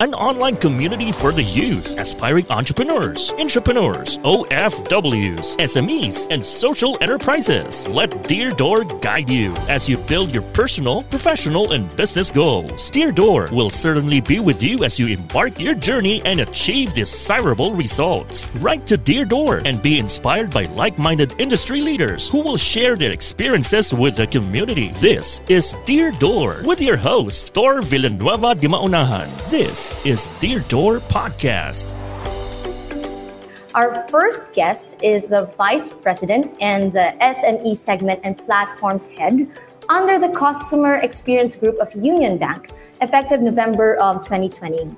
an online community for the youth, aspiring entrepreneurs, entrepreneurs, OFWs, SMEs, and social enterprises. Let Dear Door guide you as you build your personal, professional, and business goals. Dear Door will certainly be with you as you embark your journey and achieve desirable results. Write to Dear Door and be inspired by like-minded industry leaders who will share their experiences with the community. This is Dear Door with your host, Thor Villanueva de Maunahan. This is Dear Door Podcast. Our first guest is the Vice President and the SME Segment and Platforms Head under the Customer Experience Group of Union Bank, effective November of 2020.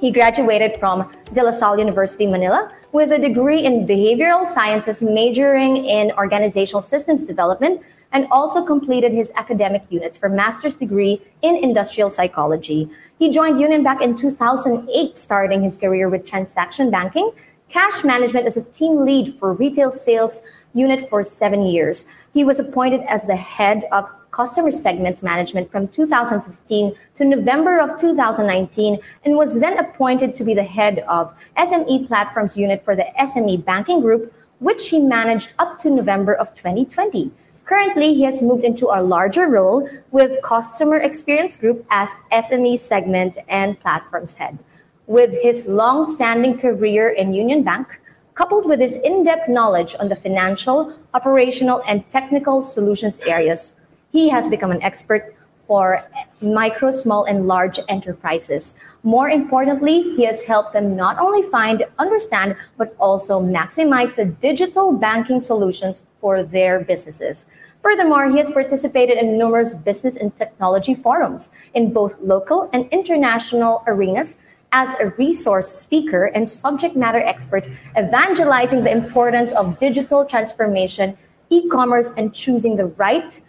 He graduated from De La Salle University, Manila, with a degree in behavioral sciences, majoring in organizational systems development, and also completed his academic units for master's degree in industrial psychology. He joined Union Bank in 2008, starting his career with transaction banking, cash management as a team lead for retail sales unit for seven years. He was appointed as the head of customer segments management from 2015 to November of 2019 and was then appointed to be the head of SME platforms unit for the SME banking group, which he managed up to November of 2020. Currently, he has moved into a larger role with Customer Experience Group as SME segment and platforms head. With his long standing career in Union Bank, coupled with his in depth knowledge on the financial, operational, and technical solutions areas, he has become an expert for micro, small, and large enterprises. More importantly, he has helped them not only find, understand, but also maximize the digital banking solutions for their businesses. Furthermore, he has participated in numerous business and technology forums in both local and international arenas as a resource speaker and subject matter expert, evangelizing the importance of digital transformation, e commerce, and choosing the right,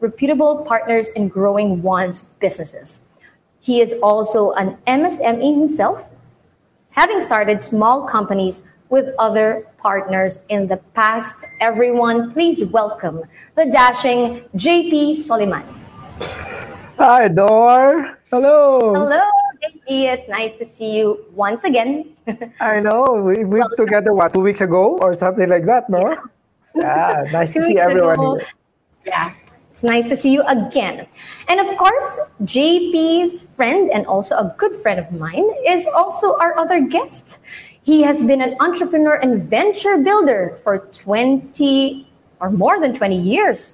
reputable partners in growing one's businesses. He is also an MSME himself, having started small companies with other partners in the past. Everyone, please welcome the dashing JP Soliman. Hi, Dor. Hello. Hello, JP. It's nice to see you once again. I know. We we well, together, what, two weeks ago or something like that, no? Yeah, yeah nice to see everyone ago. Yeah, it's nice to see you again. And of course, JP's friend and also a good friend of mine is also our other guest. He has been an entrepreneur and venture builder for 20 or more than 20 years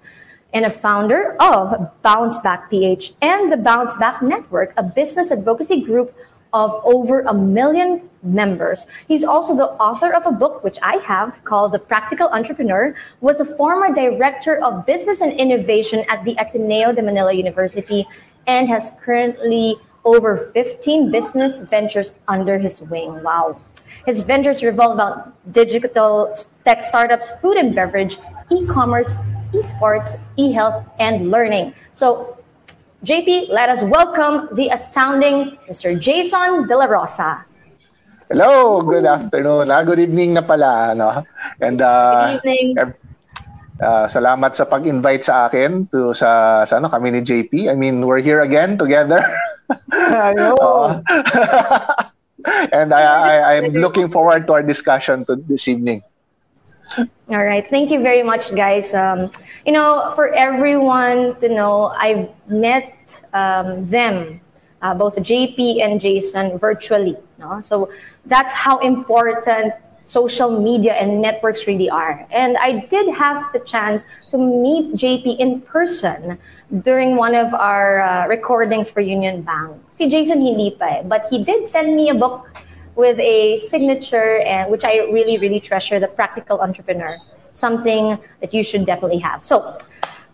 and a founder of Bounce Back PH and the Bounce Back Network, a business advocacy group of over a million members. He's also the author of a book which I have called The Practical Entrepreneur, was a former director of business and innovation at the Ateneo de Manila University and has currently over 15 business ventures under his wing. Wow. His ventures revolve around digital tech startups, food and beverage, e-commerce, esports, e-health, and learning. So, JP, let us welcome the astounding Mr. Jason De La Rosa. Hello, good afternoon. Ah, good evening na pala. Ano? And, uh, good evening. Uh, salamat sa pag-invite sa akin to sa, sa ano, kami ni JP. I mean, we're here again together. I know. uh, and I, I, I'm looking forward to our discussion to this evening. All right. Thank you very much, guys. Um, you know, for everyone to know, I've met um, them, uh, both JP and Jason, virtually. No? So that's how important social media and networks really are. And I did have the chance to meet JP in person during one of our uh, recordings for Union Bank. Si Jason hindi pa eh, but he did send me a book with a signature and which I really really treasure the practical entrepreneur. Something that you should definitely have. So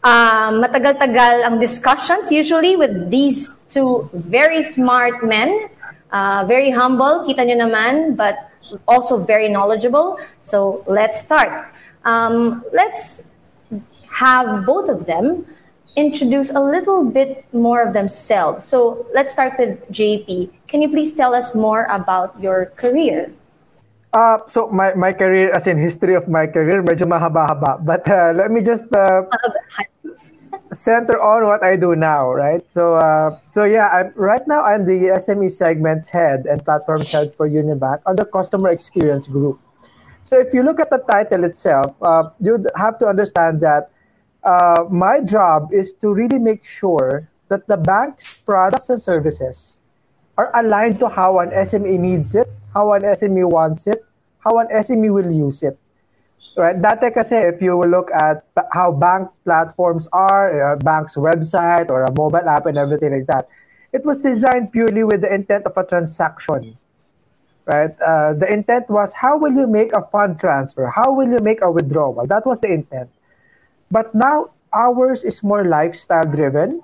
um, matagal-tagal ang discussions usually with these two very smart men. Uh, very humble kita nyo naman but also very knowledgeable. So let's start. Um, let's have both of them introduce a little bit more of themselves. So let's start with JP. Can you please tell us more about your career? Uh, so my, my career, as in history of my career, medyo mahaba-haba. But uh, let me just uh, center on what I do now, right? So, uh, so yeah, I'm, right now I'm the SME segment head and platform head for Union Bank on the customer experience group. So, if you look at the title itself, uh, you have to understand that uh, my job is to really make sure that the bank's products and services are aligned to how an SME needs it, how an SME wants it, how an SME will use it. Right? Dati kasi if you look at how bank platforms are, a bank's website or a mobile app and everything like that, it was designed purely with the intent of a transaction. Right? Uh, the intent was how will you make a fund transfer? How will you make a withdrawal? That was the intent. But now ours is more lifestyle driven.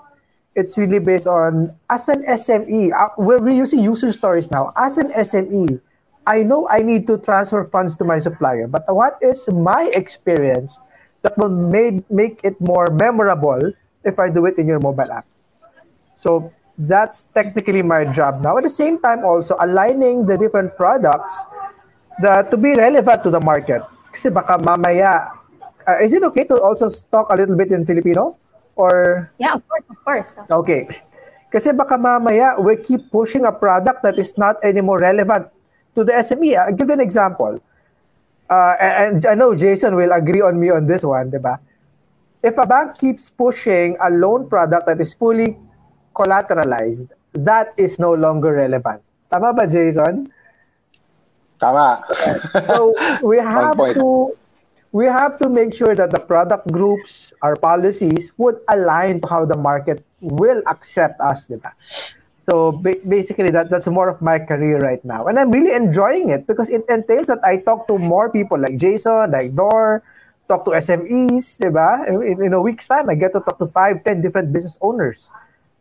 It's really based on as an SME. Uh, we're, using user stories now. As an SME, I know I need to transfer funds to my supplier, but what is my experience that will make, make it more memorable if I do it in your mobile app? So that's technically my job now. At the same time, also aligning the different products that to be relevant to the market. Kasi baka mamaya, uh, is it okay to also talk a little bit in Filipino? Or Yeah, of course, of course. Okay. Kasi baka mamaya we keep pushing a product that is not anymore relevant to the SME. I'll give you an example. Uh, and, and I know Jason will agree on me on this one, diba? If a bank keeps pushing a loan product that is fully collateralized, that is no longer relevant. Tama ba, Jason? Tama. so we have to we have to make sure that the product groups, our policies would align to how the market will accept us, diba? So basically, that that's more of my career right now, and I'm really enjoying it because it entails that I talk to more people like Jason, like Dor, talk to SMEs, diba? In, in a week's time, I get to talk to five, ten different business owners,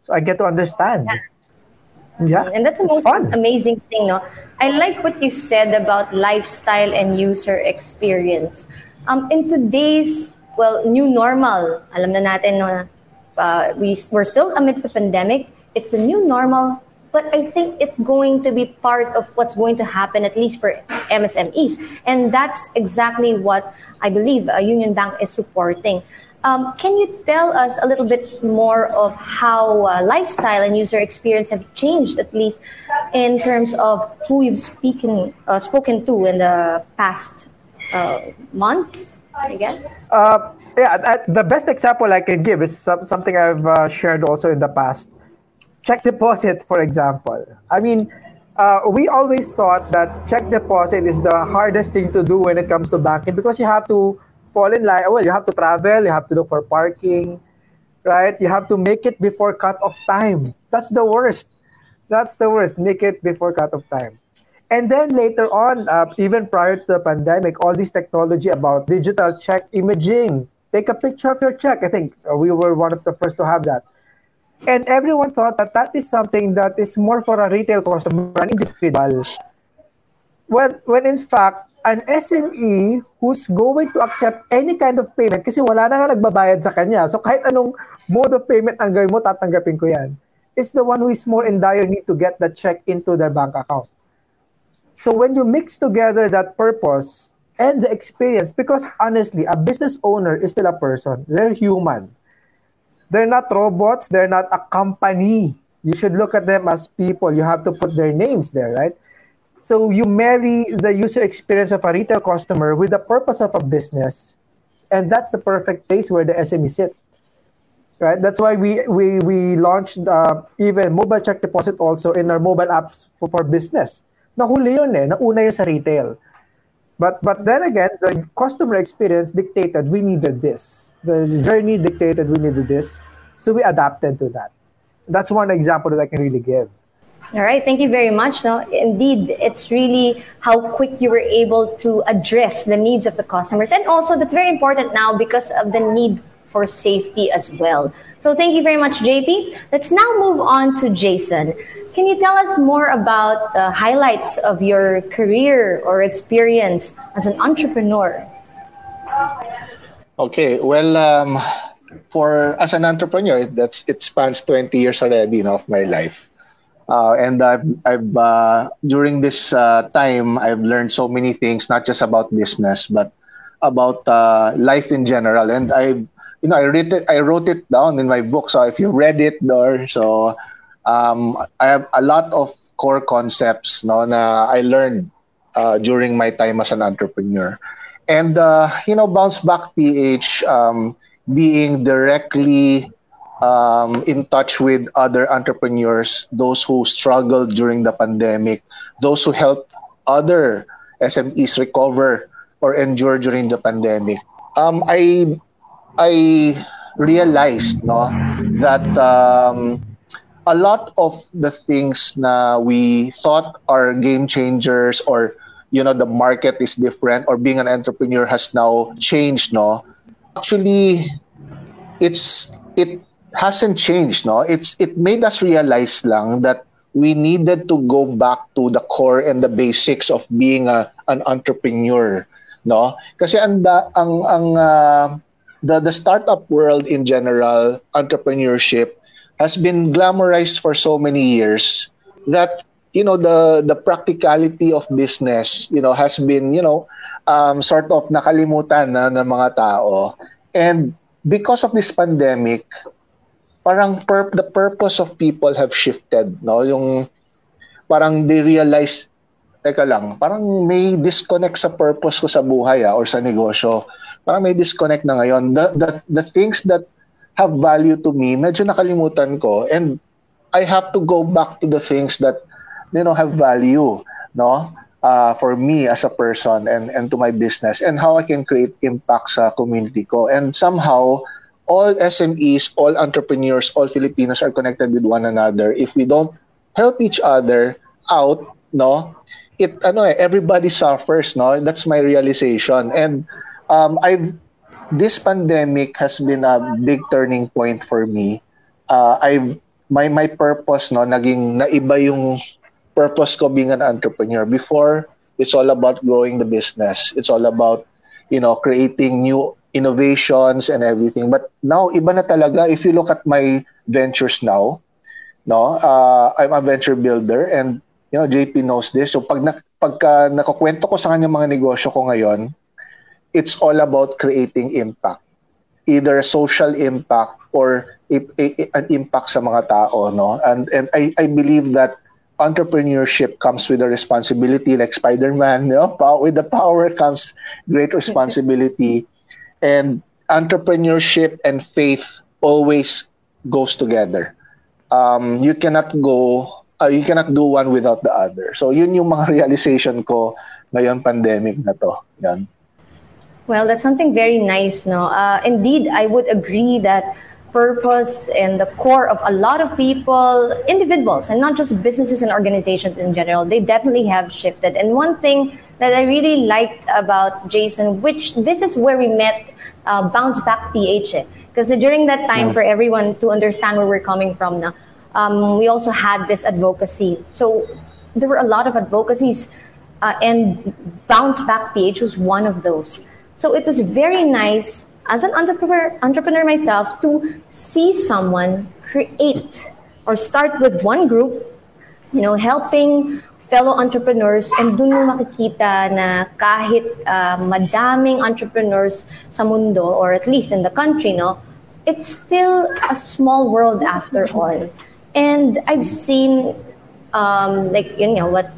so I get to understand. Yeah. Yeah, and that's the most fun. amazing thing, no? I like what you said about lifestyle and user experience. Um, in today's well new normal, alam na natin no, uh, we we're still amidst the pandemic it's the new normal, but I think it's going to be part of what's going to happen, at least for MSMEs. And that's exactly what I believe uh, Union Bank is supporting. Um, can you tell us a little bit more of how uh, lifestyle and user experience have changed, at least in terms of who you've speaking, uh, spoken to in the past uh, months, I guess? Uh, yeah, the best example I can give is some, something I've uh, shared also in the past check deposit, for example. I mean, uh, we always thought that check deposit is the hardest thing to do when it comes to banking because you have to fall in line. Well, you have to travel, you have to look for parking, right? You have to make it before cut off time. That's the worst. That's the worst. Make it before cut off time. And then later on, uh, even prior to the pandemic, all this technology about digital check imaging. Take a picture of your check. I think uh, we were one of the first to have that and everyone thought that that is something that is more for a retail customer, an individual. When, when in fact, an SME who's going to accept any kind of payment kasi wala na nga nagbabayad sa kanya. So kahit anong mode of payment ang gawin mo, tatanggapin ko yan. It's the one who is more in dire need to get the check into their bank account. So when you mix together that purpose and the experience, because honestly, a business owner is still a person. They're human they're not robots, they're not a company. You should look at them as people. You have to put their names there, right? So you marry the user experience of a retail customer with the purpose of a business, and that's the perfect place where the SME sits. Right. That's why we we we launched uh, even mobile check deposit also in our mobile apps for, for business. Nahuli yun eh. Nauna yun sa retail. But but then again, the customer experience dictated we needed this the journey dictated we needed this, so we adapted to that. That's one example that I can really give. All right, thank you very much. No, indeed, it's really how quick you were able to address the needs of the customers, and also that's very important now because of the need for safety as well. So thank you very much, JP. Let's now move on to Jason. Can you tell us more about the highlights of your career or experience as an entrepreneur? Okay, well, um, for as an entrepreneur, that's it spans 20 years already you know, of my life. Uh, and I've, I've uh, during this uh, time, I've learned so many things, not just about business, but about uh, life in general. And I, you know, I wrote it, I wrote it down in my book. So if you read it, or so um, I have a lot of core concepts no, na I learned uh, during my time as an entrepreneur. And, uh, you know, Bounce Back PH um, being directly um, in touch with other entrepreneurs, those who struggled during the pandemic, those who helped other SMEs recover or endure during the pandemic. Um, I I realized no that um, a lot of the things na we thought are game changers or you know the market is different or being an entrepreneur has now changed no actually it's it hasn't changed no. It's it made us realize lang that we needed to go back to the core and the basics of being a an entrepreneur no. Kasi ang ang ang uh, the the startup world in general entrepreneurship has been glamorized for so many years that you know the the practicality of business you know has been you know um, sort of nakalimutan na ng mga tao. And because of this pandemic parang pur- the purpose of people have shifted no? Yung parang they realize teka lang parang may disconnect sa purpose ko sa buhay ah, or sa negosyo parang may disconnect na ngayon the the, the things that have value to me, medyo nakalimutan ko and I have to go back to the things that you know have value, no? Uh, for me as a person and and to my business and how I can create impact sa community ko. And somehow all SMEs, all entrepreneurs, all Filipinos are connected with one another. If we don't help each other out, no, it ano eh, everybody suffers, no? That's my realization. And um, I've this pandemic has been a big turning point for me. Uh, I my my purpose no naging naiba yung purpose ko being an entrepreneur. Before it's all about growing the business. It's all about you know creating new innovations and everything. But now iba na talaga if you look at my ventures now, no, uh, I'm a venture builder and you know JP knows this. So pag na, pagka nakukwento ko sa kanya mga negosyo ko ngayon, it's all about creating impact. Either social impact or a, a, an impact sa mga tao, no? And and I, I believe that entrepreneurship comes with a responsibility like Spider-Man, you know? with the power comes great responsibility and entrepreneurship and faith always goes together. Um, you cannot go uh, you cannot do one without the other. So yun yung mga realization ko ngayon pandemic na to. Yan. Well, that's something very nice, no? Uh, indeed, I would agree that purpose and the core of a lot of people, individuals, and not just businesses and organizations in general, they definitely have shifted. And one thing that I really liked about Jason, which this is where we met uh, Bounce Back PH, because eh. during that time, for everyone to understand where we're coming from now, um, we also had this advocacy. So there were a lot of advocacies, uh, and Bounce Back PH was one of those. So it was very nice as an entrepreneur, entrepreneur myself to see someone create or start with one group, you know, helping fellow entrepreneurs and dun mo makikita na kahit uh, madaming entrepreneurs sa mundo or at least in the country, no, it's still a small world after all. And I've seen um, like you know what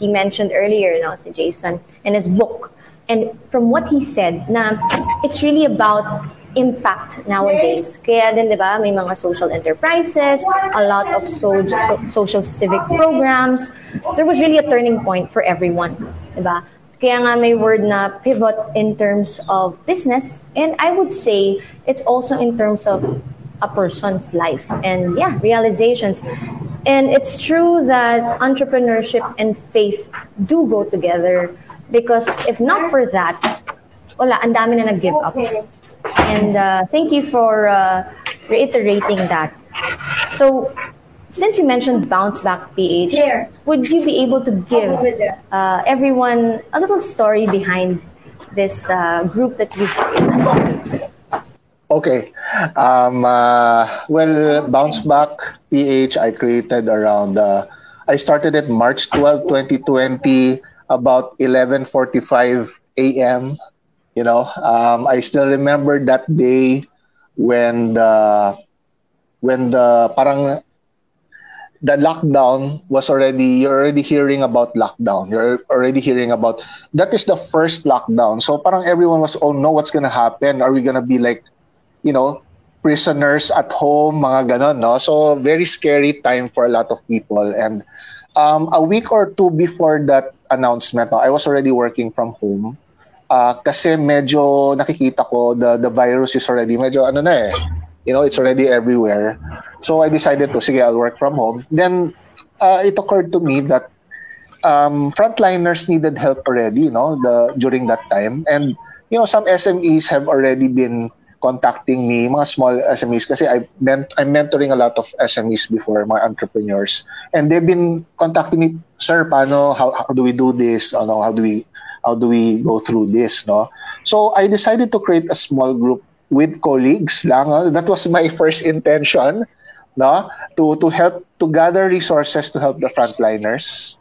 he mentioned earlier, no, si Jason in his book And from what he said, na it's really about impact nowadays. Kaya din, di ba, may mga social enterprises, a lot of so, so, social civic programs. There was really a turning point for everyone, di ba? Kaya nga may word na pivot in terms of business. And I would say it's also in terms of a person's life. And yeah, realizations. And it's true that entrepreneurship and faith do go together Because if not for that, wala, ang dami na nag-give up. And uh, thank you for uh, reiterating that. So, since you mentioned Bounce Back PH, Here. would you be able to give uh, everyone a little story behind this uh, group that you've created? Okay. Um, uh, well, Bounce Back PH, I created around, uh, I started it March 12, 2020 about 11:45 a.m. You know, um, I still remember that day when the when the parang the lockdown was already you're already hearing about lockdown. You're already hearing about that is the first lockdown. So parang everyone was oh no what's gonna happen? Are we gonna be like you know prisoners at home mga ganon no? So very scary time for a lot of people. And um, a week or two before that announcement no, I was already working from home. Uh, kasi medyo nakikita ko the the virus is already medyo ano na eh. You know it's already everywhere. So i decided to sige i'll work from home. Then uh, it occurred to me that um, frontliners needed help already you know the during that time. And you know some SMEs have already been contacting me mga small SMEs kasi I ment- I'm mentoring a lot of SMEs before my entrepreneurs and they've been contacting me sir paano how, how do we do this ano how do we how do we go through this no so I decided to create a small group with colleagues lang. That was my first intention, no? To to help to gather resources to help the frontliners.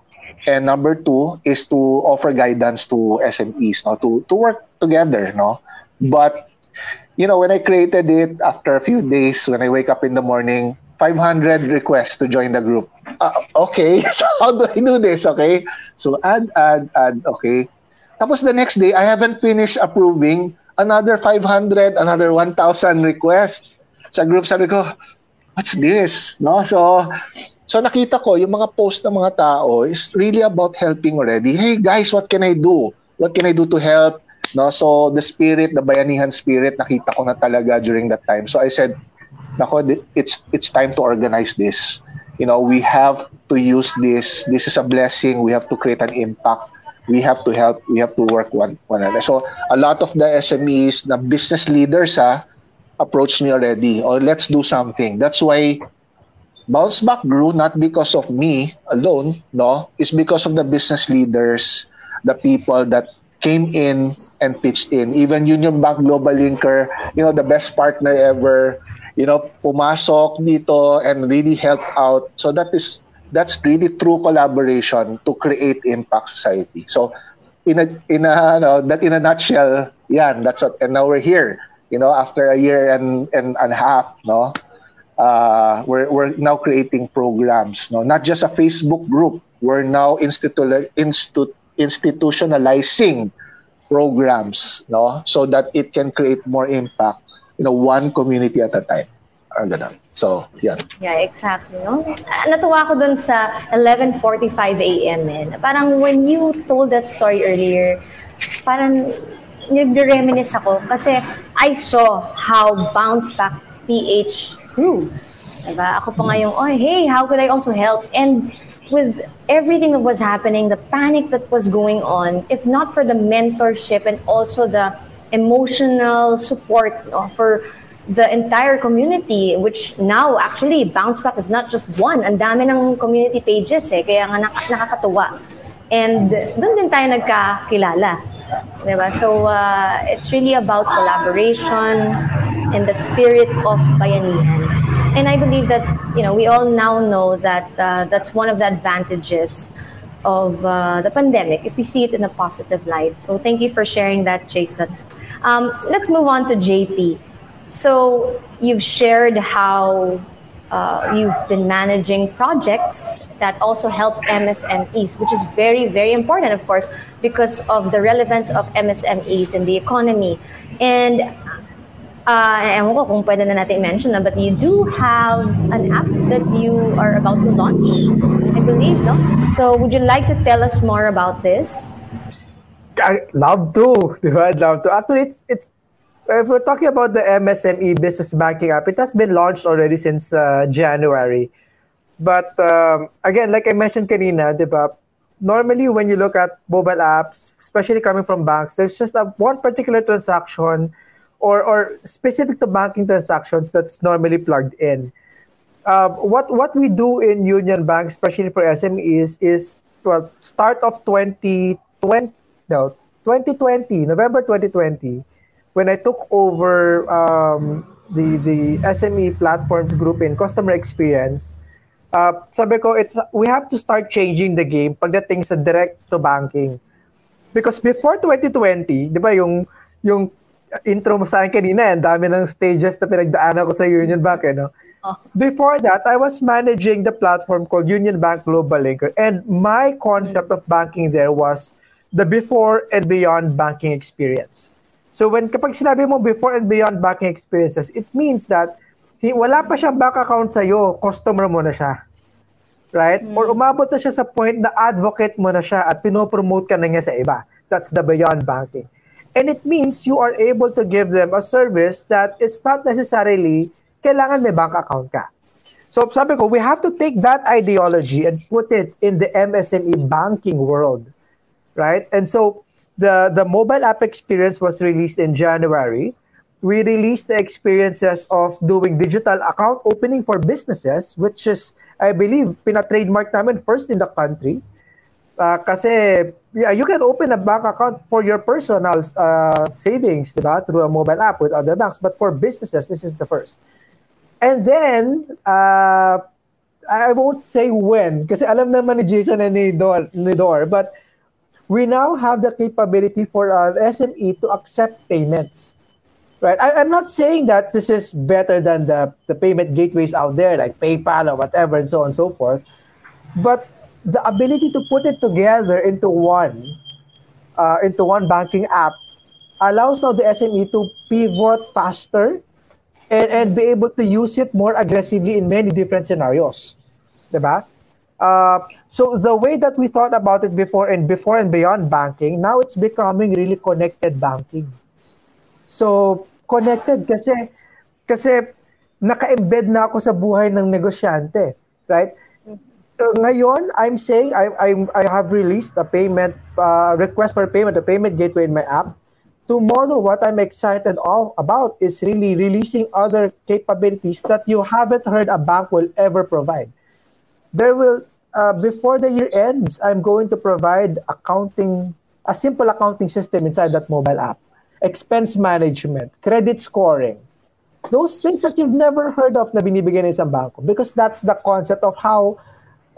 And number two is to offer guidance to SMEs, no? To to work together, no? But you know, when I created it after a few days, when I wake up in the morning, 500 requests to join the group. Uh, okay, so how do I do this? Okay, so add, add, add. Okay. Tapos the next day, I haven't finished approving another 500, another 1,000 request sa group. Sabi ko, what's this? No? So, so nakita ko, yung mga post ng mga tao is really about helping already. Hey guys, what can I do? What can I do to help? No? So, the spirit, the bayanihan spirit, nakita ko na talaga during that time. So, I said, nako, it's, it's time to organize this. You know, we have to use this. This is a blessing. We have to create an impact we have to help, we have to work one, one another. So a lot of the SMEs, the business leaders ha, approached me already, or oh, let's do something. That's why Bounce Back grew not because of me alone, no, it's because of the business leaders, the people that came in and pitched in. Even Union Bank Global Linker, you know, the best partner ever, you know, pumasok dito and really helped out. So that is that's really true collaboration to create impact society. So in a in a no, that in a nutshell, yeah, that's what and now we're here, you know, after a year and and, and a half, no. Uh, we're, we're now creating programs, no, not just a Facebook group. We're now institu- institu- institutionalizing programs, no, so that it can create more impact, you know, one community at a time. Ganun. So, yan. Yeah, exactly. No? Natuwa ko dun sa 11.45 a.m. Eh. Parang when you told that story earlier, parang nag-reminisce ako kasi I saw how Bounce Back PH grew. Diba? Ako pa ngayong, oh, hey, how could I also help? And with everything that was happening, the panic that was going on, if not for the mentorship and also the emotional support no, for the entire community, which now actually Bounce Back is not just one. Ang dami ng community pages eh, kaya nga nak- nakakatuwa. And doon din tayo nagkakilala. Diba? So uh, it's really about collaboration and the spirit of bayanihan. And I believe that you know we all now know that uh, that's one of the advantages of uh, the pandemic if we see it in a positive light. So thank you for sharing that, Jason. Um, let's move on to JP. So you've shared how uh, you've been managing projects that also help MSMEs, which is very, very important, of course, because of the relevance of MSMEs in the economy. And uh, ewan ko kung pwede na natin mention na, but you do have an app that you are about to launch, I believe, no? So would you like to tell us more about this? I love to. I'd love to. Actually, it's it's if we're talking about the MSME business banking app, it has been launched already since uh, January. But um, again, like I mentioned kanina, diba, normally when you look at mobile apps, especially coming from banks, there's just a, one particular transaction or, or specific to banking transactions that's normally plugged in. Uh, what what we do in Union Bank, especially for SMEs, is well, start of 2020, no, 2020, November 2020, when I took over um, the the SME platforms group in customer experience, uh, sabi ko, it's, we have to start changing the game pagdating sa direct to banking. Because before 2020, di ba yung yung intro mo sa akin kanina, ang dami ng stages na pinagdaanan ko sa Union Bank, eh, no? Oh. Before that, I was managing the platform called Union Bank Global Linker, and my concept of banking there was the before and beyond banking experience. So when kapag sinabi mo before and beyond banking experiences, it means that wala pa siyang bank account sa iyo, customer mo na siya. Right? Mm. Or umabot na siya sa point na advocate mo na siya at pinopromote ka na niya sa iba. That's the beyond banking. And it means you are able to give them a service that is not necessarily kailangan may bank account ka. So sabi ko, we have to take that ideology and put it in the MSME banking world, right? And so the, the mobile app experience was released in January. We released the experiences of doing digital account opening for businesses, which is, I believe, pina-trademark namin first in the country. Uh, kasi yeah, you can open a bank account for your personal uh, savings, diba? Through a mobile app with other banks. But for businesses, this is the first. And then, uh, I won't say when, kasi alam naman ni Jason and ni Dor, ni Dor but we now have the capability for an SME to accept payments. Right? I, am not saying that this is better than the, the payment gateways out there, like PayPal or whatever, and so on and so forth. But the ability to put it together into one uh, into one banking app allows now the SME to pivot faster and, and be able to use it more aggressively in many different scenarios. Diba? Uh, so the way that we thought about it before and before and beyond banking, now it's becoming really connected banking. So connected kasi kasi naka-embed na ako sa buhay ng negosyante, right? Ngayon, I'm saying I, I, I have released a payment uh, request for payment, a payment gateway in my app. Tomorrow, what I'm excited all about is really releasing other capabilities that you haven't heard a bank will ever provide. There will, uh, before the year ends, I'm going to provide accounting, a simple accounting system inside that mobile app, expense management, credit scoring, those things that you've never heard of na binibigyan ng isang banko because that's the concept of how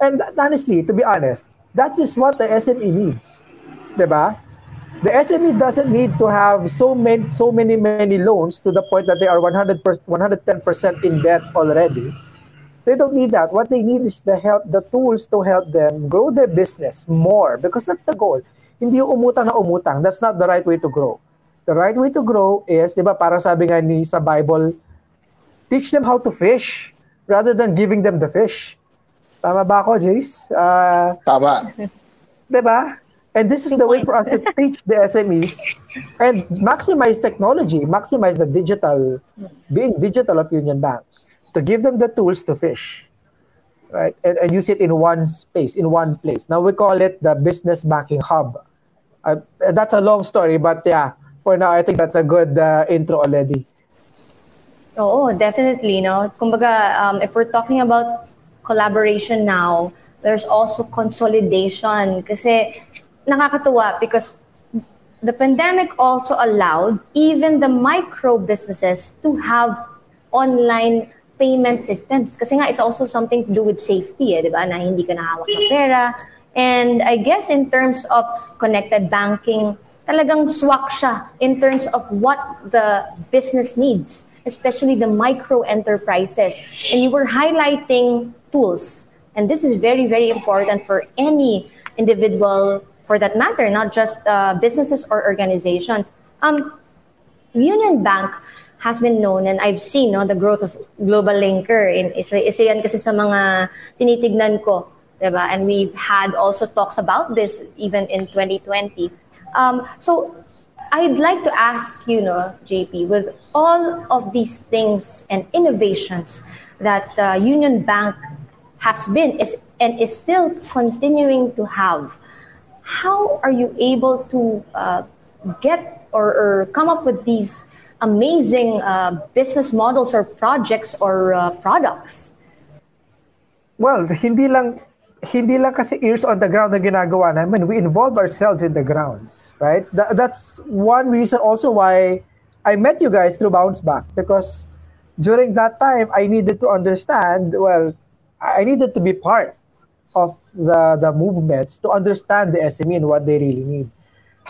And honestly, to be honest, that is what the SME needs. Diba? The SME doesn't need to have so many, so many, many loans to the point that they are 100 110% in debt already. They don't need that. What they need is the help, the tools to help them grow their business more because that's the goal. Hindi umutang na umutang. That's not the right way to grow. The right way to grow is, di ba, para sabi nga ni sa Bible, teach them how to fish rather than giving them the fish. Tama ba ako, Jace? Uh, Tama. Diba? And this is the way for us to teach the SMEs and maximize technology, maximize the digital, being digital of Union Bank, to give them the tools to fish, right? And, and use it in one space, in one place. Now we call it the business banking hub. Uh, that's a long story, but yeah, for now, I think that's a good uh, intro already. Oh, definitely. No, kumbaga, um, if we're talking about collaboration now, there's also consolidation. Kasi nakakatuwa because the pandemic also allowed even the micro businesses to have online payment systems. Kasi nga, it's also something to do with safety, eh, di ba? Na hindi ka nahawak na pera. And I guess in terms of connected banking, talagang swak siya in terms of what the business needs, especially the micro enterprises. And you were highlighting tools. And this is very, very important for any individual, for that matter, not just uh, businesses or organizations. Um, Union Bank has been known and I've seen no, the growth of Global Linker. In, isa, yan kasi sa mga tinitignan ko. Diba? And we've had also talks about this even in 2020. Um, so I'd like to ask you, know, JP, with all of these things and innovations that uh, Union Bank has been is, and is still continuing to have, how are you able to uh, get or, or, come up with these amazing uh, business models or projects or uh, products? Well, hindi lang hindi lang kasi ears on the ground na ginagawa namin. We involve ourselves in the grounds, right? Th- that's one reason also why I met you guys through Bounce Back because during that time I needed to understand, well, I needed to be part of the the movements to understand the SME and what they really need.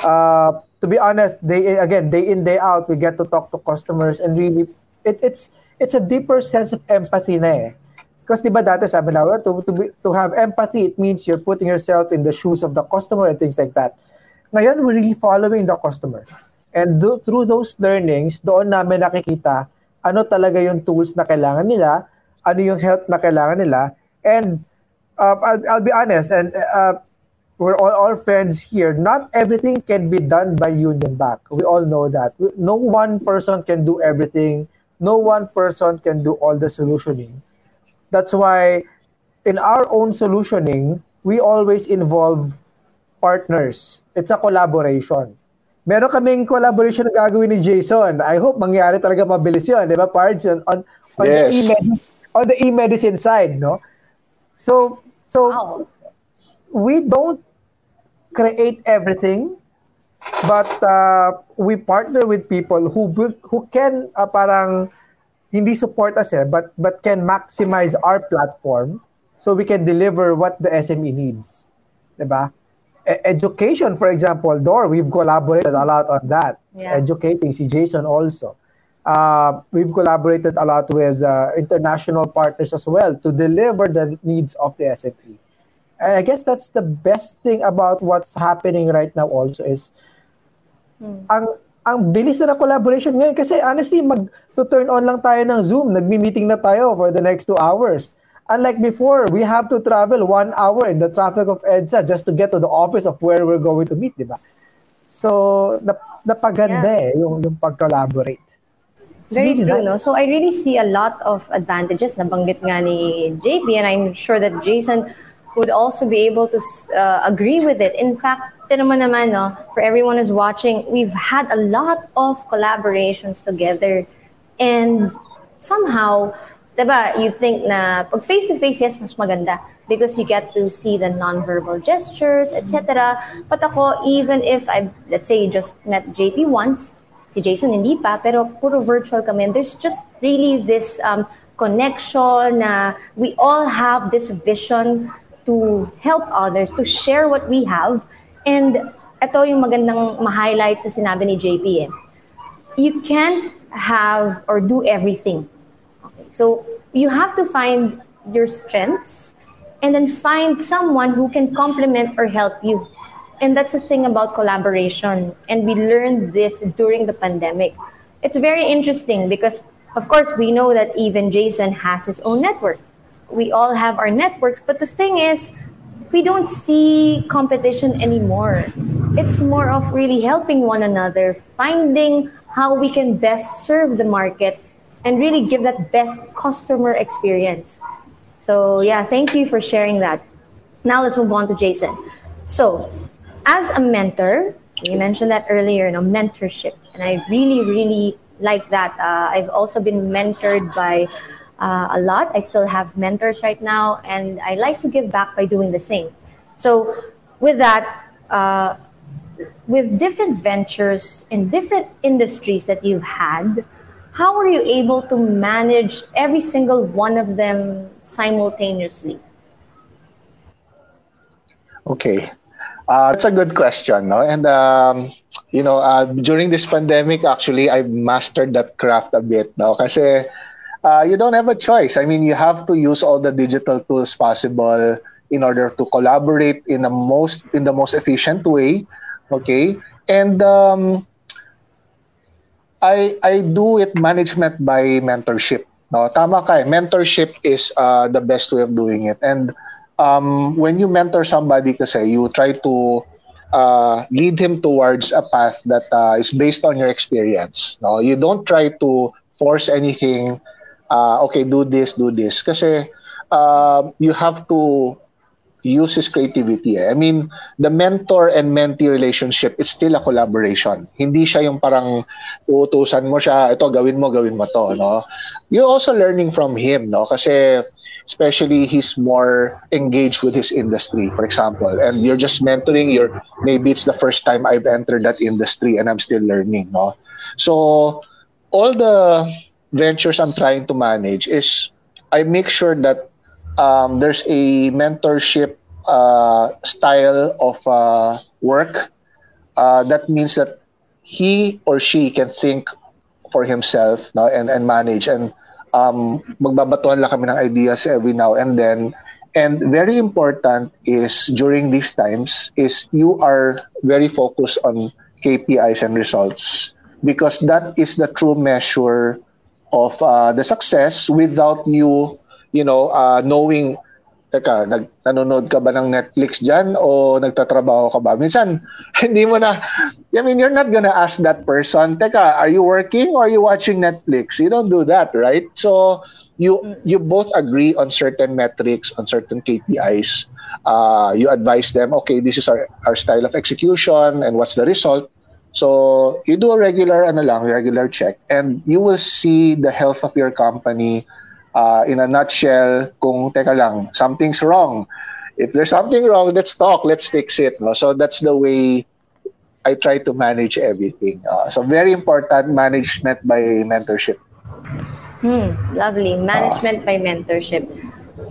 Uh, to be honest, day again, day in day out, we get to talk to customers and really, it, it's it's a deeper sense of empathy na eh. Because di ba dati sabi na, to, to, be, to have empathy, it means you're putting yourself in the shoes of the customer and things like that. Ngayon, we're really following the customer. And do, through those learnings, doon namin nakikita ano talaga yung tools na kailangan nila, ano yung help na kailangan nila. And uh, I'll, I'll be honest, and uh, we're all, all friends here. Not everything can be done by Union Bank. We all know that. No one person can do everything. No one person can do all the solutioning. That's why in our own solutioning, we always involve partners. It's a collaboration. Meron kaming collaboration na gagawin ni Jason. I hope mangyari talaga mabilis yun. Di ba, Pards? On, on, yes. the e on the e-medicine side, no? So, so wow. we don't create everything, but uh, we partner with people who who can uh, parang hindi support us eh, but but can maximize our platform so we can deliver what the SME needs. Diba? E- education, for example, Dor, we've collaborated a lot on that. Yeah. Educating si Jason also. Uh, we've collaborated a lot with uh, international partners as well to deliver the needs of the SME. And I guess that's the best thing about what's happening right now also is hmm. ang ang bilis na, na collaboration ngayon kasi honestly mag to turn on lang tayo ng Zoom, nagmi-meeting na tayo for the next two hours. Unlike before, we have to travel one hour in the traffic of EDSA just to get to the office of where we're going to meet, di ba? So, nap napaganda yeah. eh, yung, yung pag-collaborate. Very true, no? So I really see a lot of advantages na banggit nga ni JP and I'm sure that Jason would also be able to uh, agree with it. In fact, naman naman, no, for everyone who's watching, we've had a lot of collaborations together. And somehow, diba, you think na pag face-to-face, yes, mas maganda because you get to see the non-verbal gestures, etc. But ako, even if I, let's say, you just met JP once, si Jason hindi pa, pero puro virtual kami, and there's just really this um, connection na we all have this vision to help others, to share what we have. And ito yung magandang ma-highlight sa sinabi ni JP eh. You can't have or do everything. Okay. So you have to find your strengths and then find someone who can complement or help you. And that's the thing about collaboration. And we learned this during the pandemic. It's very interesting because, of course, we know that even Jason has his own network we all have our networks. But the thing is, we don't see competition anymore. It's more of really helping one another, finding how we can best serve the market and really give that best customer experience. So, yeah, thank you for sharing that. Now let's move on to Jason. So, as a mentor, you mentioned that earlier, you know, mentorship. And I really, really like that. Uh, I've also been mentored by uh, a lot. I still have mentors right now, and I like to give back by doing the same. So, with that, uh, with different ventures in different industries that you've had, how are you able to manage every single one of them simultaneously? Okay, uh, that's a good question, no? And um, you know, uh, during this pandemic, actually, I've mastered that craft a bit, no? Kasi uh, you don't have a choice. I mean, you have to use all the digital tools possible in order to collaborate in the most in the most efficient way. Okay, and um, I I do it management by mentorship. No, tama ka. Eh. Mentorship is uh, the best way of doing it. And um, when you mentor somebody, kasi you try to uh, lead him towards a path that uh, is based on your experience. No, you don't try to force anything uh, okay, do this, do this. Kasi uh, you have to use his creativity. Eh. I mean, the mentor and mentee relationship is still a collaboration. Hindi siya yung parang uutusan mo siya, ito gawin mo, gawin mo to, no? You're also learning from him, no? Kasi especially he's more engaged with his industry, for example. And you're just mentoring your maybe it's the first time I've entered that industry and I'm still learning, no? So all the ventures I'm trying to manage is I make sure that um, there's a mentorship uh, style of uh, work. Uh, that means that he or she can think for himself no, and, and manage. And um, magbabatuhan lang kami ng ideas every now and then. And very important is during these times is you are very focused on KPIs and results because that is the true measure of uh, the success without you, you know, uh, knowing teka, nag, nanonood ka ba ng Netflix dyan o nagtatrabaho ka ba? Minsan, hindi mo na, I mean, you're not gonna ask that person, teka, are you working or are you watching Netflix? You don't do that, right? So, you you both agree on certain metrics, on certain KPIs. Uh, you advise them, okay, this is our, our style of execution and what's the result. So, you do a regular, ano lang, regular check and you will see the health of your company uh, in a nutshell, kung teka lang, something's wrong. If there's something wrong, let's talk, let's fix it. No? So that's the way I try to manage everything. Uh, so very important management by mentorship. Hmm, lovely. Management uh, by mentorship.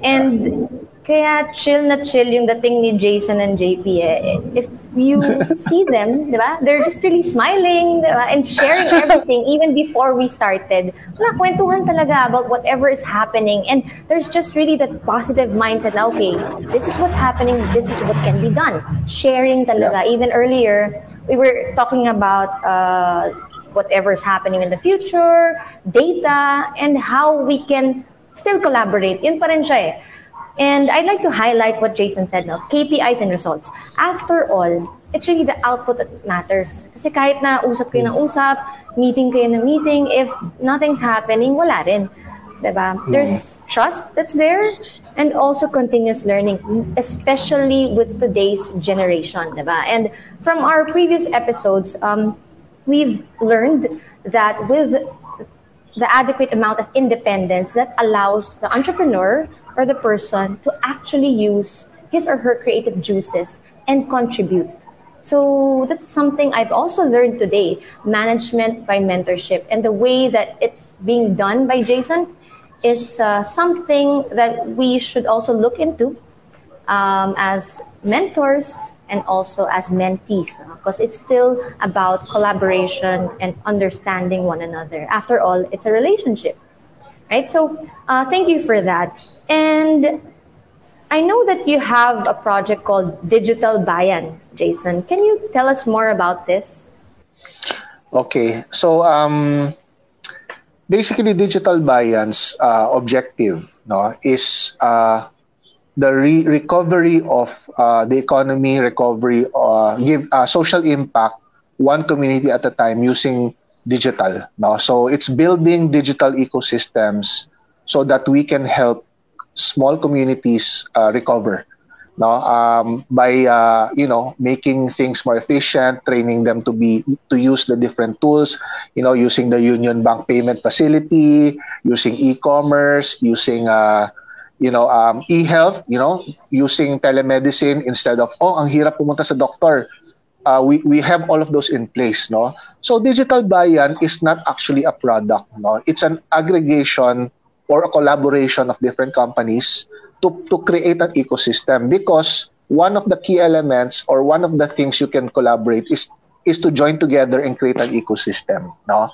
And Kaya chill na chill yung dating ni Jason and JP eh. If you see them, di ba? They're just really smiling, di ba? And sharing everything even before we started. Wala, kwentuhan talaga about whatever is happening. And there's just really that positive mindset na, okay, this is what's happening, this is what can be done. Sharing talaga. Yeah. Even earlier, we were talking about uh, is happening in the future, data, and how we can still collaborate. Yun pa rin siya eh And I'd like to highlight what Jason said, now, KPIs and results. After all, it's really the output that matters. Kasi kahit na usap kayo ng usap, meeting kayo ng meeting, if nothing's happening, wala rin. Diba? There's trust that's there and also continuous learning, especially with today's generation. Diba? And from our previous episodes, um, we've learned that with the adequate amount of independence that allows the entrepreneur or the person to actually use his or her creative juices and contribute. So that's something I've also learned today management by mentorship. And the way that it's being done by Jason is uh, something that we should also look into um, as mentors and also as mentees because it's still about collaboration and understanding one another. After all, it's a relationship, right? So, uh, thank you for that. And I know that you have a project called Digital Bayan, Jason. Can you tell us more about this? Okay, so um, basically, Digital Bayan's uh, objective no, is uh, the re- recovery of uh, the economy, recovery, uh, give uh, social impact one community at a time using digital. No? So it's building digital ecosystems so that we can help small communities uh, recover. No, um, by uh, you know making things more efficient, training them to be to use the different tools, you know, using the Union Bank payment facility, using e-commerce, using uh, you know, um, e-health, you know, using telemedicine instead of, oh, ang hirap pumunta sa doctor. Uh, we, we have all of those in place, no? So digital bayan is not actually a product, no? It's an aggregation or a collaboration of different companies to, to create an ecosystem because one of the key elements or one of the things you can collaborate is is to join together and create an ecosystem, no?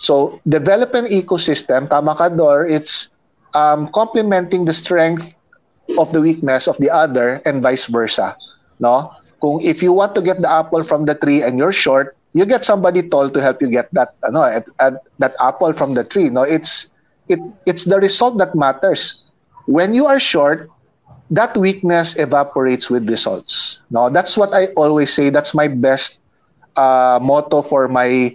So develop an ecosystem, tama ka, Dor, it's um, complementing the strength of the weakness of the other and vice versa. No? Kung if you want to get the apple from the tree and you're short, you get somebody tall to help you get that no, at, at, that apple from the tree. No, it's it it's the result that matters. When you are short, that weakness evaporates with results. No, that's what I always say. That's my best uh, motto for my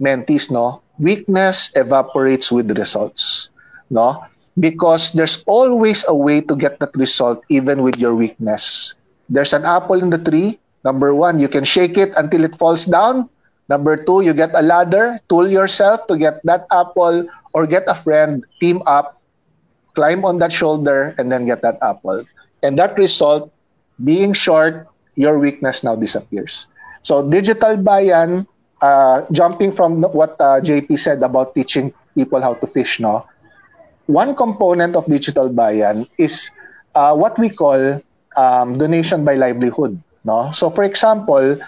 mentees. No, weakness evaporates with results. No, because there's always a way to get that result even with your weakness. There's an apple in the tree. Number one, you can shake it until it falls down. Number two, you get a ladder, tool yourself to get that apple, or get a friend, team up, climb on that shoulder, and then get that apple. And that result, being short, your weakness now disappears. So digital bayan, uh, jumping from what uh, JP said about teaching people how to fish, no? One component of digital bayan is uh, what we call um, donation by livelihood. No? So for example,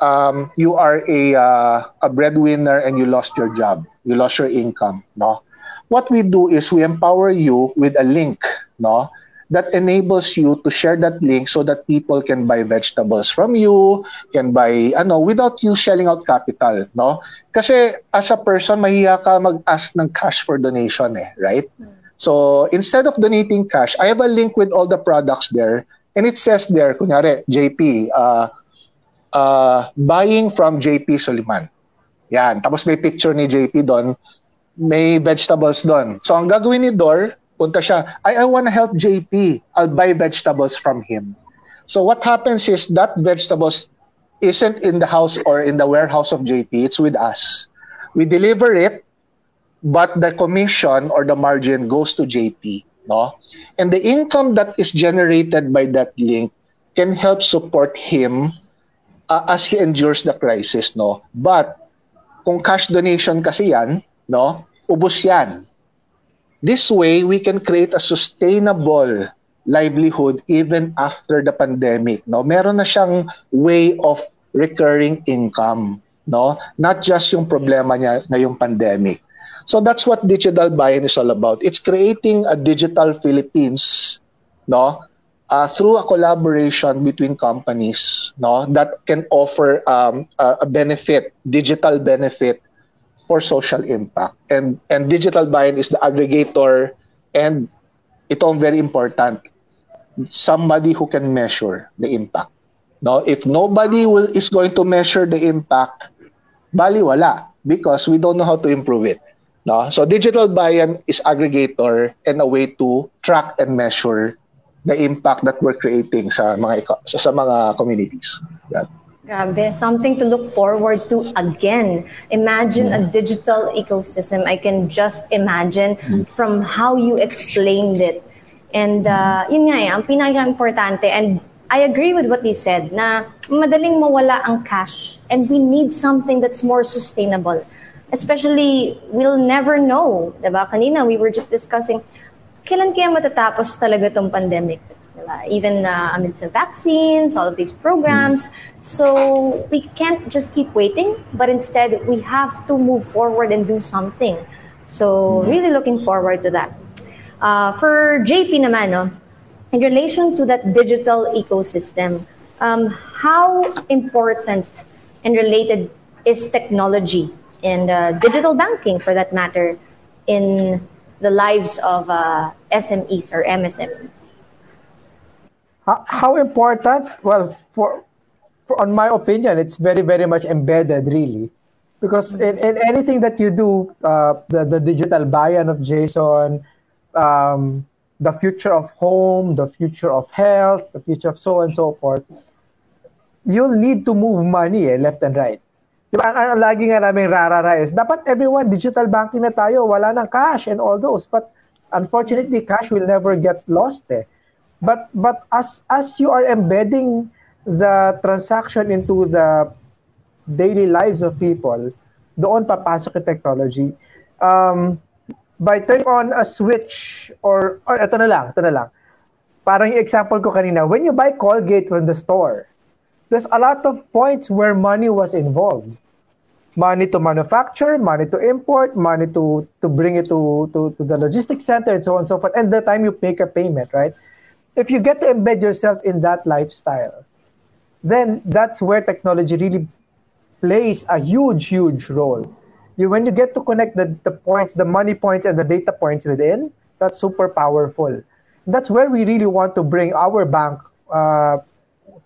um, you are a uh, a breadwinner and you lost your job, you lost your income, no? What we do is we empower you with a link, no? That enables you to share that link so that people can buy vegetables from you, can buy ano without you shelling out capital, no? Kasi as a person mahiya ka mag-ask ng cash for donation eh, right? So instead of donating cash, I have a link with all the products there and it says there, kunyari, JP, uh, uh, buying from JP Soliman. Yan. Tapos may picture ni JP doon. May vegetables doon. So ang gagawin ni Dor, punta siya, I, I want to help JP. I'll buy vegetables from him. So what happens is that vegetables isn't in the house or in the warehouse of JP. It's with us. We deliver it, but the commission or the margin goes to JP. No? And the income that is generated by that link can help support him uh, as he endures the crisis, no? But kung cash donation kasi yan, no? Ubos yan. This way, we can create a sustainable livelihood even after the pandemic, no? Meron na siyang way of recurring income, no? Not just yung problema niya ngayong pandemic. So that's what digital buy-in is all about. It's creating a digital Philippines, no? uh, through a collaboration between companies no that can offer um, a, a benefit digital benefit for social impact. And and digital buy-in is the aggregator and ito ang very important. Somebody who can measure the impact. No if nobody will is going to measure the impact bali wala because we don't know how to improve it. No? So digital buy-in is aggregator and a way to track and measure the impact that we're creating sa mga sa, mga communities. Yan. Grabe, something to look forward to again. Imagine a digital ecosystem. I can just imagine mm. from how you explained it. And uh, yun nga eh, ang pinaka-importante. And I agree with what you said na madaling mawala ang cash and we need something that's more sustainable. Especially, we'll never know. Diba? Kanina, we were just discussing, kailan kaya matatapos talaga tong pandemic? Diba? Even uh, amidst the vaccines, all of these programs. So we can't just keep waiting, but instead we have to move forward and do something. So really looking forward to that. Uh, for JP naman, no, in relation to that digital ecosystem, um, how important and related is technology and uh, digital banking, for that matter, in the lives of uh, SMEs or MSMEs? How, important? Well, for, for, on my opinion, it's very very much embedded, really, because in, in anything that you do, uh, the the digital bayan of Jason, um, the future of home, the future of health, the future of so and so forth, you'll need to move money eh, left and right. Diba, ang, ang lagi nga namin rarara is, dapat everyone, digital banking na tayo, wala nang cash and all those. But unfortunately, cash will never get lost eh. But, but as, as you are embedding the transaction into the daily lives of people, doon papasok yung technology. Um, by turning on a switch or, or ito na lang, ito na lang. Parang yung example ko kanina, when you buy Colgate from the store, there's a lot of points where money was involved. Money to manufacture, money to import, money to to bring it to, to, to the logistics center, and so on and so forth. And the time you make a payment, right? If you get to embed yourself in that lifestyle, then that's where technology really plays a huge, huge role. You when you get to connect the, the points, the money points and the data points within, that's super powerful. That's where we really want to bring our bank uh,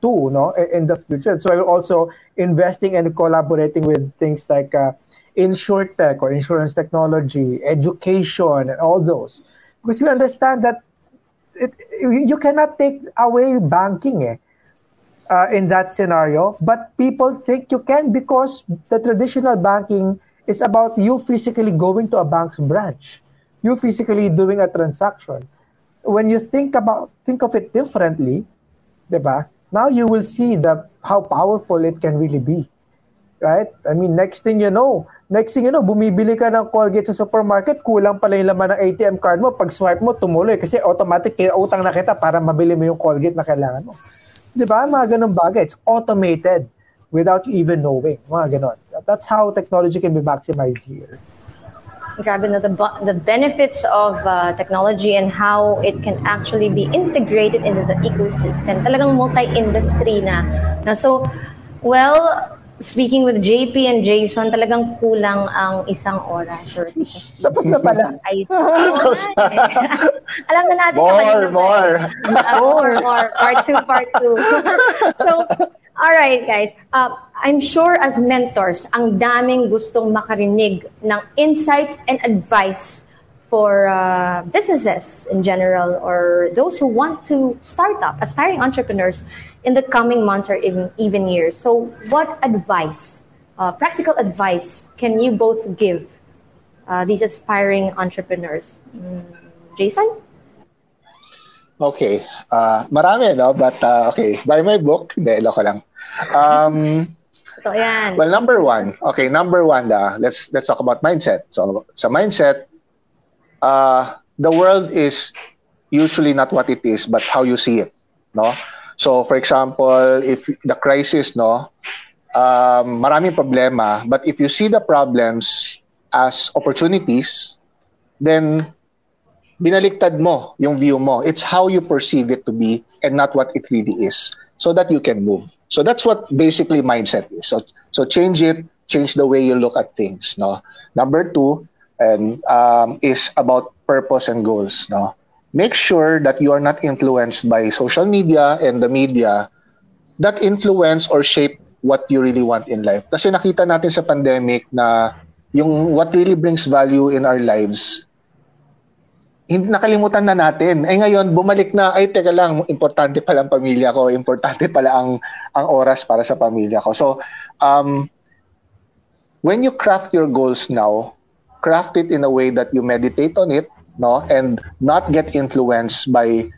too, no, in the future. So we're also investing and collaborating with things like uh, tech or insurance technology, education, and all those, because we understand that it, you cannot take away banking eh, uh, in that scenario, but people think you can because the traditional banking is about you physically going to a bank's branch, you physically doing a transaction. When you think about think of it differently, diba? now you will see the how powerful it can really be. Right? I mean, next thing you know, next thing you know, bumibili ka ng Colgate sa supermarket, kulang pala yung laman ng ATM card mo, pag swipe mo, tumuloy kasi automatic kaya utang na kita para mabili mo yung Colgate na kailangan mo. Di ba? Mga ganun bagay. It's automated. without you even knowing. Mga ganon. That's how technology can be maximized here. Grabe na the, the benefits of uh, technology and how it can actually be integrated into the ecosystem. Talagang multi-industry na. na. So, well, speaking with JP and Jason, talagang kulang ang isang oras. Or Tapos na pala. Ay, Alam na natin. More, more. more, more. Part two, part two. so, all right, guys. Uh, I'm sure as mentors, ang daming gustong makarinig ng insights and advice for uh, businesses in general or those who want to start up, aspiring entrepreneurs in the coming months or even, even years. So, what advice, uh, practical advice, can you both give uh, these aspiring entrepreneurs? Mm, Jason? Okay. Uh, marami, no? But, uh, okay. By my book, hindi, loko lang. Um, so, yan. Well, number one. Okay, number one, da, let's, let's talk about mindset. So, sa mindset, uh, the world is usually not what it is, but how you see it, no? So, for example, if the crisis, no, um, maraming problema, but if you see the problems as opportunities, then binaliktad mo yung view mo. It's how you perceive it to be and not what it really is so that you can move. So that's what basically mindset is. So, so change it, change the way you look at things. No? Number two and um, is about purpose and goals. No? Make sure that you are not influenced by social media and the media that influence or shape what you really want in life. Kasi nakita natin sa pandemic na yung what really brings value in our lives hindi nakalimutan na natin. Eh ngayon, bumalik na, ay teka lang, importante pala ang pamilya ko, importante pala ang, ang oras para sa pamilya ko. So, um, when you craft your goals now, craft it in a way that you meditate on it, no, and not get influenced by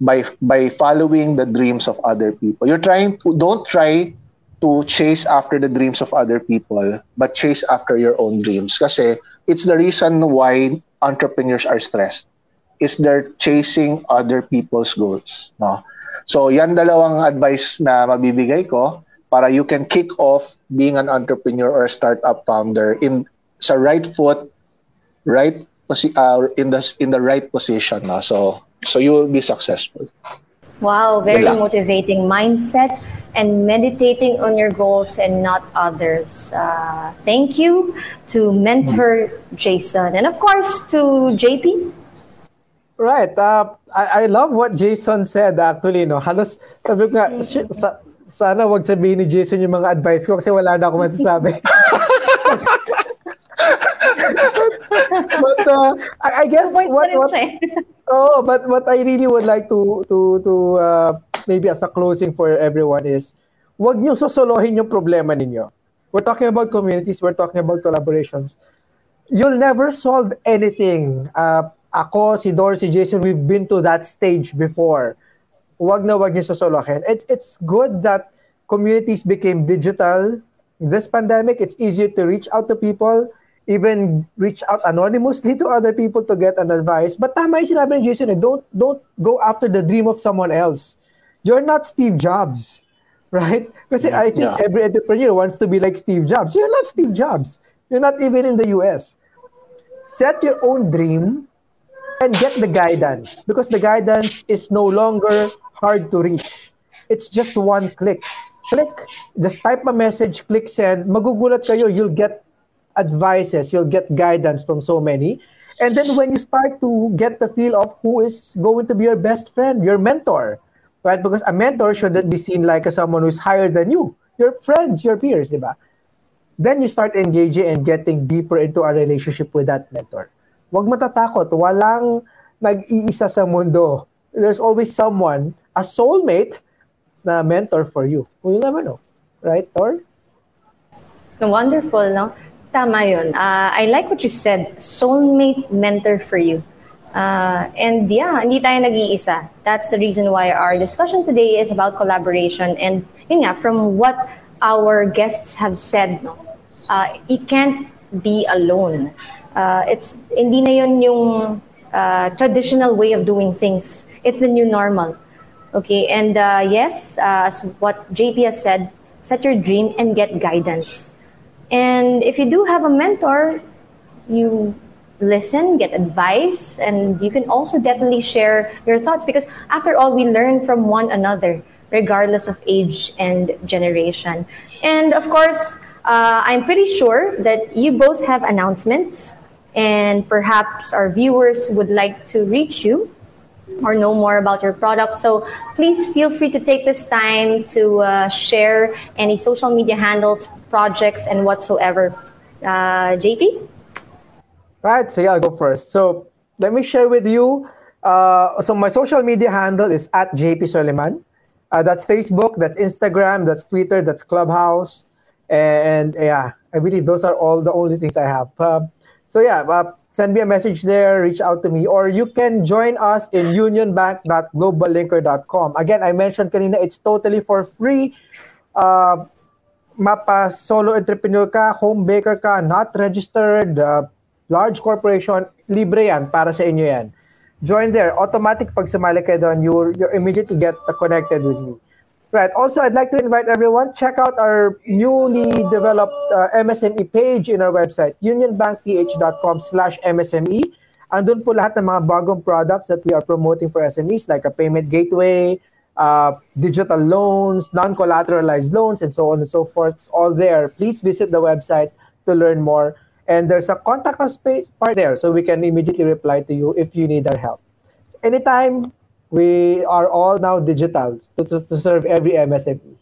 by by following the dreams of other people. You're trying to don't try to chase after the dreams of other people, but chase after your own dreams. Kasi it's the reason why entrepreneurs are stressed is they're chasing other people's goals. No? So, yan dalawang advice na mabibigay ko para you can kick off being an entrepreneur or a startup founder in sa right foot, right uh, in the in the right position. No? So, so you will be successful. Wow, very motivating mindset and meditating on your goals and not others. Uh, thank you to mentor Jason and of course to JP Right. Uh, I, I love what Jason said actually. No? Halos sabi ko nga, shit, sa, sana wag sabihin ni Jason yung mga advice ko kasi wala na ako masasabi. but uh, I, I guess what, what oh, but what I really would like to to to uh, maybe as a closing for everyone is wag niyo sosolohin yung problema ninyo. We're talking about communities, we're talking about collaborations. You'll never solve anything uh, ako, si Dor, si Jason, we've been to that stage before. Wag na wag niyo sosolohin. It, it's good that communities became digital. This pandemic, it's easier to reach out to people, even reach out anonymously to other people to get an advice. But tama yung sinabi ni Jason, eh, don't, don't go after the dream of someone else. You're not Steve Jobs, right? Kasi I think yeah. every entrepreneur wants to be like Steve Jobs. You're not Steve Jobs. You're not even in the US. Set your own dream and get the guidance because the guidance is no longer hard to reach. It's just one click. Click, just type a message, click send, magugulat kayo, you'll get advices, you'll get guidance from so many. And then when you start to get the feel of who is going to be your best friend, your mentor, right? Because a mentor shouldn't be seen like a someone who's higher than you. Your friends, your peers, diba? Then you start engaging and getting deeper into a relationship with that mentor. Huwag matatakot. Walang nag-iisa sa mundo. There's always someone, a soulmate, na mentor for you. We'll never know. Right, Dor? Wonderful, no? Tama yun. Uh, I like what you said. Soulmate mentor for you. Uh, and yeah, hindi tayo nag-iisa. That's the reason why our discussion today is about collaboration. And yun nga, from what our guests have said, no, uh, it can't be alone uh, it's hindi na yun yung uh, traditional way of doing things. It's the new normal. Okay, and uh, yes, uh, as what JP has said, set your dream, and get guidance. And if you do have a mentor, you listen, get advice, and you can also definitely share your thoughts because after all, we learn from one another, regardless of age and generation. And of course, uh, I'm pretty sure that you both have announcements, and perhaps our viewers would like to reach you or know more about your product. So please feel free to take this time to uh, share any social media handles, projects, and whatsoever. Uh, JP? Right, so yeah, I'll go first. So let me share with you. Uh, so my social media handle is at JP Soliman. Uh, that's Facebook, that's Instagram, that's Twitter, that's Clubhouse, and, yeah, I believe those are all the only things I have. Uh, so yeah, uh, send me a message there, reach out to me, or you can join us in unionbank.globallinker.com. Again, I mentioned kanina, it's totally for free. Uh, mapa solo entrepreneur ka, home baker ka, not registered, uh, large corporation, libre yan, para sa inyo yan. Join there. Automatic pag sumali kayo doon, you, you immediately get connected with me. Right. Also, I'd like to invite everyone, check out our newly developed uh, MSME page in our website, unionbankph.com slash MSME. Andun po lahat ng mga bagong products that we are promoting for SMEs like a payment gateway, uh, digital loans, non-collateralized loans, and so on and so forth. It's all there. Please visit the website to learn more. And there's a contact us part there, so we can immediately reply to you if you need our help. Anytime, we are all now digital to, to, to serve every MSME.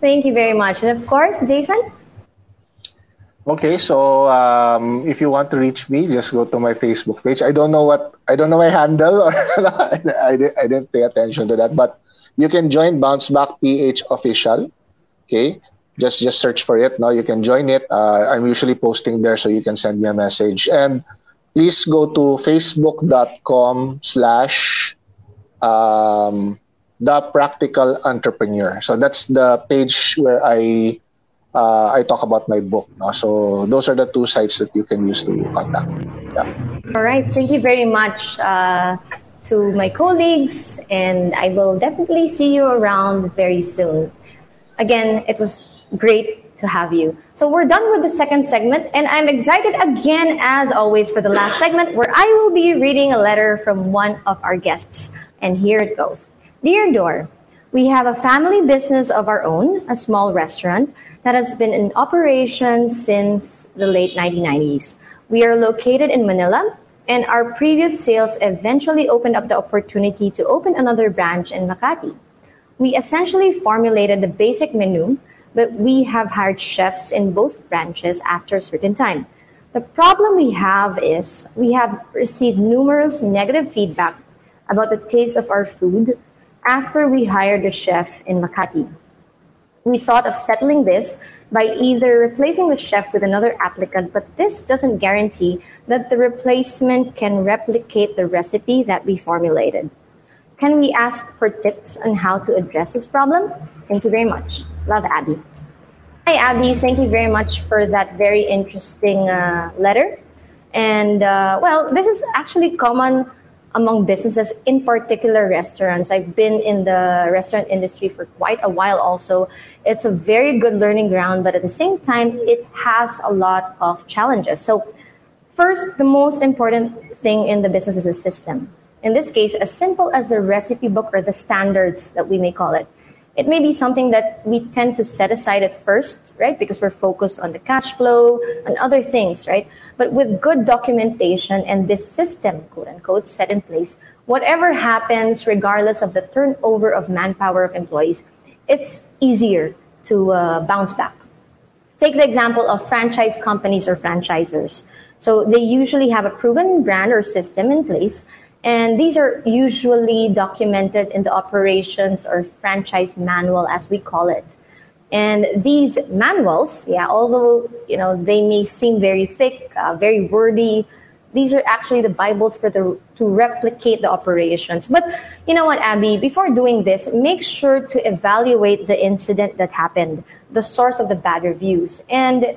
Thank you very much. And of course, Jason? Okay, so um, if you want to reach me, just go to my Facebook page. I don't know what I don't know my handle, or I, I, I didn't pay attention to that, but you can join Bounce Back PH official. Okay, just just search for it. Now you can join it. Uh, I'm usually posting there, so you can send me a message. And please go to facebook.com slash um, the practical entrepreneur. So that's the page where I uh, I talk about my book. No? So those are the two sites that you can use to contact. Yeah. All right. Thank you very much uh, to my colleagues, and I will definitely see you around very soon. Again, it was great to have you. So we're done with the second segment, and I'm excited again, as always, for the last segment where I will be reading a letter from one of our guests. And here it goes Dear Dor, we have a family business of our own, a small restaurant that has been in operation since the late 1990s. We are located in Manila, and our previous sales eventually opened up the opportunity to open another branch in Makati. We essentially formulated the basic menu but we have hired chefs in both branches after a certain time. The problem we have is we have received numerous negative feedback about the taste of our food after we hired a chef in Makati. We thought of settling this by either replacing the chef with another applicant, but this doesn't guarantee that the replacement can replicate the recipe that we formulated. Can we ask for tips on how to address this problem? Thank you very much. Love, Abby. Hi, Abby. Thank you very much for that very interesting uh, letter. And uh, well, this is actually common among businesses, in particular restaurants. I've been in the restaurant industry for quite a while also. It's a very good learning ground, but at the same time, it has a lot of challenges. So, first, the most important thing in the business is the system. In this case, as simple as the recipe book or the standards that we may call it. It may be something that we tend to set aside at first, right? Because we're focused on the cash flow and other things, right? But with good documentation and this system, quote unquote, set in place, whatever happens, regardless of the turnover of manpower of employees, it's easier to uh, bounce back. Take the example of franchise companies or franchisors. So they usually have a proven brand or system in place and these are usually documented in the operations or franchise manual, as we call it. And these manuals, yeah, although you know they may seem very thick, uh, very wordy, these are actually the bibles for the to replicate the operations. But you know what, Abby? Before doing this, make sure to evaluate the incident that happened, the source of the bad reviews, and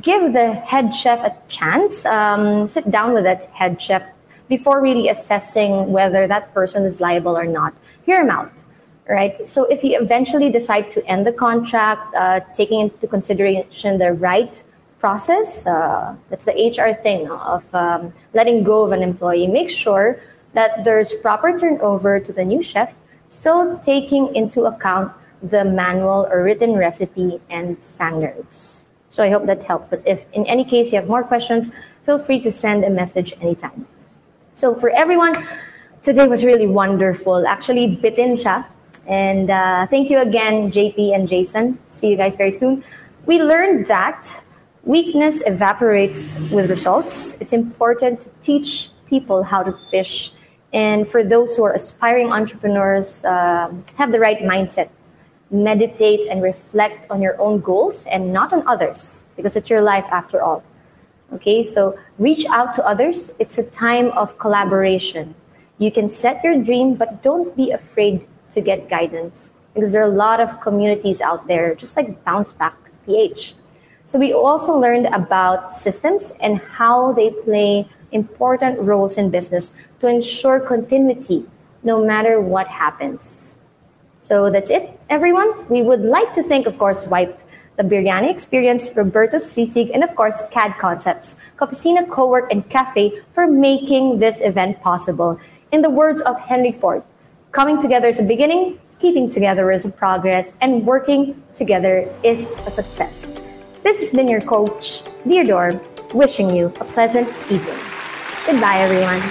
give the head chef a chance. Um, sit down with that head chef before really assessing whether that person is liable or not. Hear him out. right? So if you eventually decide to end the contract, uh, taking into consideration the right process, uh, that's the HR thing of um, letting go of an employee, make sure that there's proper turnover to the new chef, still taking into account the manual or written recipe and standards. So I hope that helped. But if in any case you have more questions, feel free to send a message anytime. So for everyone, today was really wonderful. Actually, bitin siya and uh, thank you again, JP and Jason. See you guys very soon. We learned that weakness evaporates with results. It's important to teach people how to fish. And for those who are aspiring entrepreneurs, uh, have the right mindset. Meditate and reflect on your own goals and not on others, because it's your life after all. Okay, so reach out to others. It's a time of collaboration. You can set your dream, but don't be afraid to get guidance because there are a lot of communities out there, just like Bounce Back PH. So we also learned about systems and how they play important roles in business to ensure continuity no matter what happens. So that's it, everyone. We would like to thank, of course, Wipe, the Biryani Experience, Roberto Sisig, and of course, CAD Concepts, Cofficina Cowork, and Cafe for making this event possible. In the words of Henry Ford, Coming together is a beginning, keeping together is a progress, and working together is a success. This has been your coach, Dear wishing you a pleasant evening. Goodbye, everyone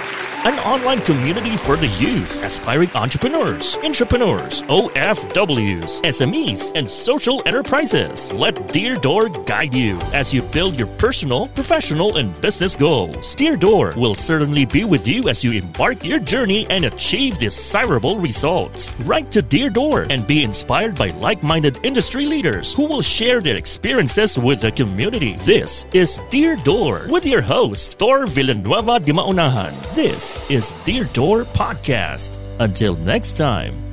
an online community for the youth, aspiring entrepreneurs, entrepreneurs, OFWs, SMEs, and social enterprises. Let Dear Dor guide you as you build your personal, professional, and business goals. Dear Dor will certainly be with you as you embark your journey and achieve desirable results. Write to Dear Dor and be inspired by like-minded industry leaders who will share their experiences with the community. This is Dear Dor with your host, Dor Villanueva de Maunahan. Is Dear Dor Podcast. Until next time.